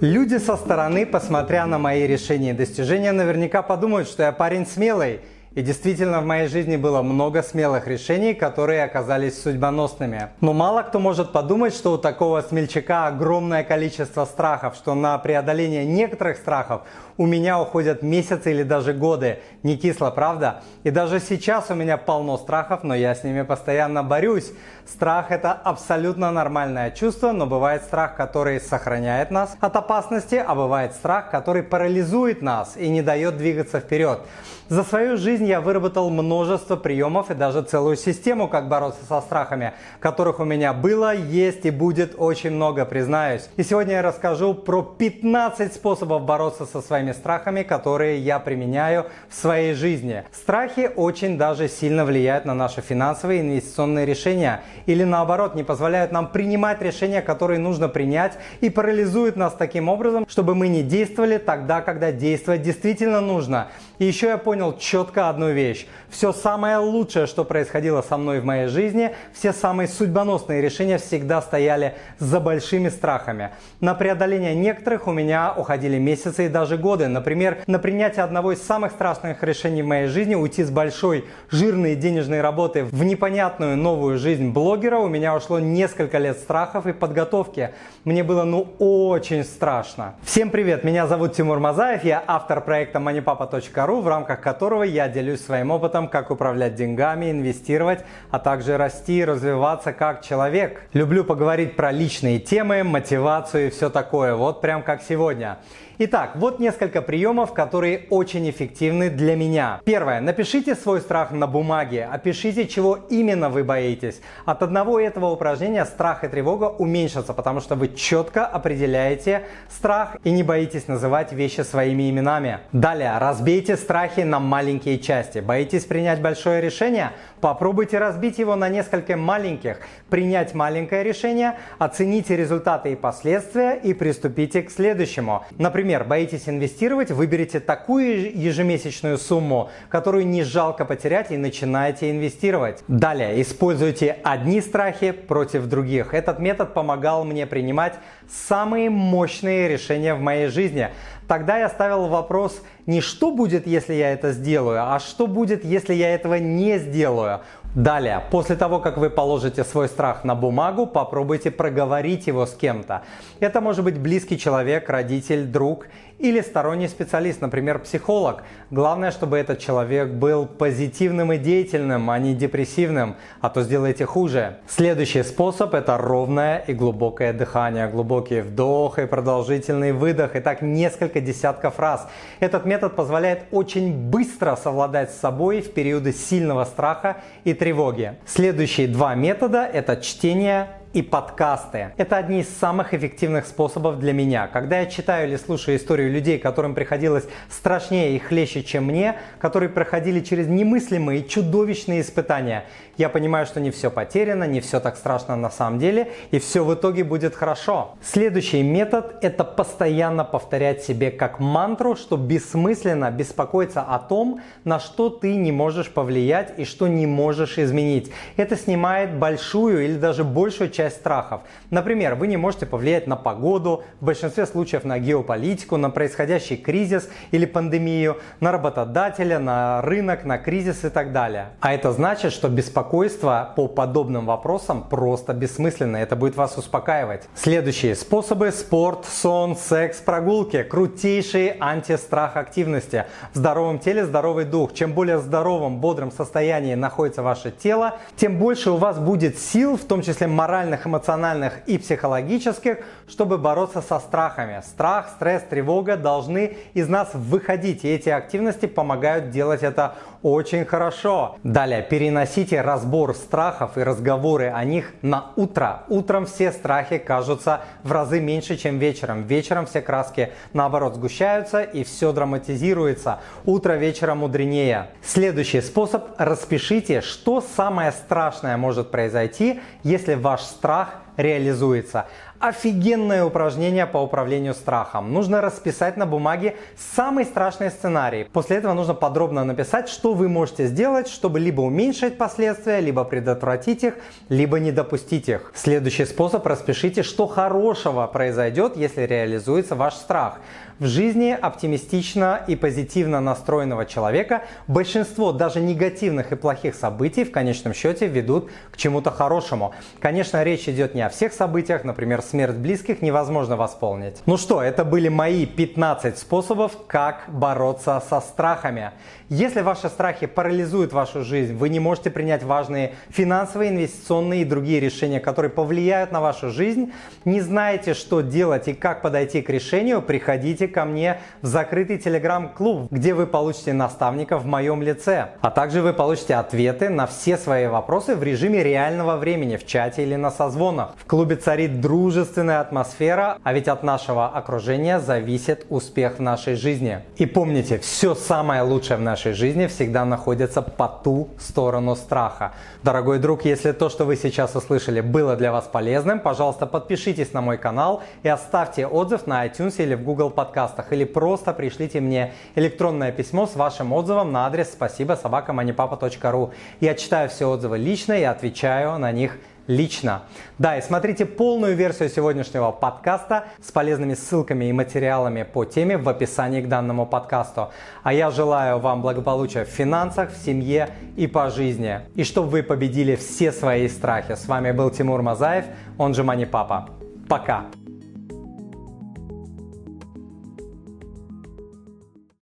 Люди со стороны, посмотря на мои решения и достижения, наверняка подумают, что я парень смелый – и действительно, в моей жизни было много смелых решений, которые оказались судьбоносными. Но мало кто может подумать, что у такого смельчака огромное количество страхов, что на преодоление некоторых страхов у меня уходят месяцы или даже годы. Не кисло, правда? И даже сейчас у меня полно страхов, но я с ними постоянно борюсь. Страх – это абсолютно нормальное чувство, но бывает страх, который сохраняет нас от опасности, а бывает страх, который парализует нас и не дает двигаться вперед. За свою жизнь я выработал множество приемов и даже целую систему, как бороться со страхами, которых у меня было, есть и будет очень много, признаюсь. И сегодня я расскажу про 15 способов бороться со своими страхами, которые я применяю в своей жизни. Страхи очень даже сильно влияют на наши финансовые и инвестиционные решения или наоборот не позволяют нам принимать решения, которые нужно принять и парализуют нас таким образом, чтобы мы не действовали тогда, когда действовать действительно нужно. И еще я понял четко одну вещь. Все самое лучшее, что происходило со мной в моей жизни, все самые судьбоносные решения всегда стояли за большими страхами. На преодоление некоторых у меня уходили месяцы и даже годы. Например, на принятие одного из самых страшных решений в моей жизни, уйти с большой жирной денежной работы в непонятную новую жизнь блогера, у меня ушло несколько лет страхов и подготовки. Мне было ну очень страшно. Всем привет, меня зовут Тимур Мазаев, я автор проекта moneypapa.ru в рамках которого я делюсь своим опытом, как управлять деньгами, инвестировать, а также расти и развиваться как человек. Люблю поговорить про личные темы, мотивацию и все такое, вот прям как сегодня. Итак, вот несколько приемов, которые очень эффективны для меня. Первое. Напишите свой страх на бумаге. Опишите, чего именно вы боитесь. От одного этого упражнения страх и тревога уменьшатся, потому что вы четко определяете страх и не боитесь называть вещи своими именами. Далее. Разбейте страхи на маленькие части. Боитесь принять большое решение? Попробуйте разбить его на несколько маленьких. Принять маленькое решение, оцените результаты и последствия и приступите к следующему. Например, Например, боитесь инвестировать, выберите такую ежемесячную сумму, которую не жалко потерять и начинайте инвестировать. Далее, используйте одни страхи против других. Этот метод помогал мне принимать самые мощные решения в моей жизни. Тогда я ставил вопрос не что будет, если я это сделаю, а что будет, если я этого не сделаю. Далее, после того, как вы положите свой страх на бумагу, попробуйте проговорить его с кем-то. Это может быть близкий человек, родитель, друг или сторонний специалист, например, психолог. Главное, чтобы этот человек был позитивным и деятельным, а не депрессивным, а то сделаете хуже. Следующий способ – это ровное и глубокое дыхание. Глубокий вдох и продолжительный выдох. И так несколько десятков раз. Этот метод позволяет очень быстро совладать с собой в периоды сильного страха и тревоги. Следующие два метода – это чтение и подкасты. Это одни из самых эффективных способов для меня. Когда я читаю или слушаю историю людей, которым приходилось страшнее и хлеще, чем мне, которые проходили через немыслимые чудовищные испытания, я понимаю, что не все потеряно, не все так страшно на самом деле, и все в итоге будет хорошо. Следующий метод – это постоянно повторять себе как мантру, что бессмысленно беспокоиться о том, на что ты не можешь повлиять и что не можешь изменить. Это снимает большую или даже большую часть часть страхов. Например, вы не можете повлиять на погоду, в большинстве случаев на геополитику, на происходящий кризис или пандемию, на работодателя, на рынок, на кризис и так далее. А это значит, что беспокойство по подобным вопросам просто бессмысленно. Это будет вас успокаивать. Следующие способы – спорт, сон, секс, прогулки. Крутейшие антистрах активности. В здоровом теле здоровый дух. Чем более здоровым, бодрым состоянии находится ваше тело, тем больше у вас будет сил, в том числе моральных ментальных, эмоциональных и психологических, чтобы бороться со страхами. Страх, стресс, тревога должны из нас выходить, и эти активности помогают делать это очень хорошо. Далее, переносите разбор страхов и разговоры о них на утро. Утром все страхи кажутся в разы меньше, чем вечером. Вечером все краски наоборот сгущаются и все драматизируется. Утро вечера мудренее. Следующий способ. Распишите, что самое страшное может произойти, если ваш страх реализуется. Офигенное упражнение по управлению страхом. Нужно расписать на бумаге самый страшный сценарий. После этого нужно подробно написать, что вы можете сделать, чтобы либо уменьшить последствия, либо предотвратить их, либо не допустить их. Следующий способ – распишите, что хорошего произойдет, если реализуется ваш страх. В жизни оптимистично и позитивно настроенного человека большинство даже негативных и плохих событий в конечном счете ведут к чему-то хорошему. Конечно, речь идет не о всех событиях, например, смерть близких невозможно восполнить. Ну что, это были мои 15 способов, как бороться со страхами. Если ваши страхи парализуют вашу жизнь, вы не можете принять важные финансовые, инвестиционные и другие решения, которые повлияют на вашу жизнь, не знаете, что делать и как подойти к решению, приходите ко мне в закрытый телеграм-клуб, где вы получите наставника в моем лице. А также вы получите ответы на все свои вопросы в режиме реального времени в чате или на созвонах. В клубе царит дружественная атмосфера, а ведь от нашего окружения зависит успех в нашей жизни. И помните, все самое лучшее в нашей жизни всегда находятся по ту сторону страха. Дорогой друг, если то, что вы сейчас услышали, было для вас полезным, пожалуйста, подпишитесь на мой канал и оставьте отзыв на iTunes или в Google подкастах, или просто пришлите мне электронное письмо с вашим отзывом на адрес спасибо собакаманипапа.ру. Я читаю все отзывы лично и отвечаю на них лично. Да, и смотрите полную версию сегодняшнего подкаста с полезными ссылками и материалами по теме в описании к данному подкасту. А я желаю вам благополучия в финансах, в семье и по жизни. И чтобы вы победили все свои страхи. С вами был Тимур Мазаев, он же Мани Папа. Пока!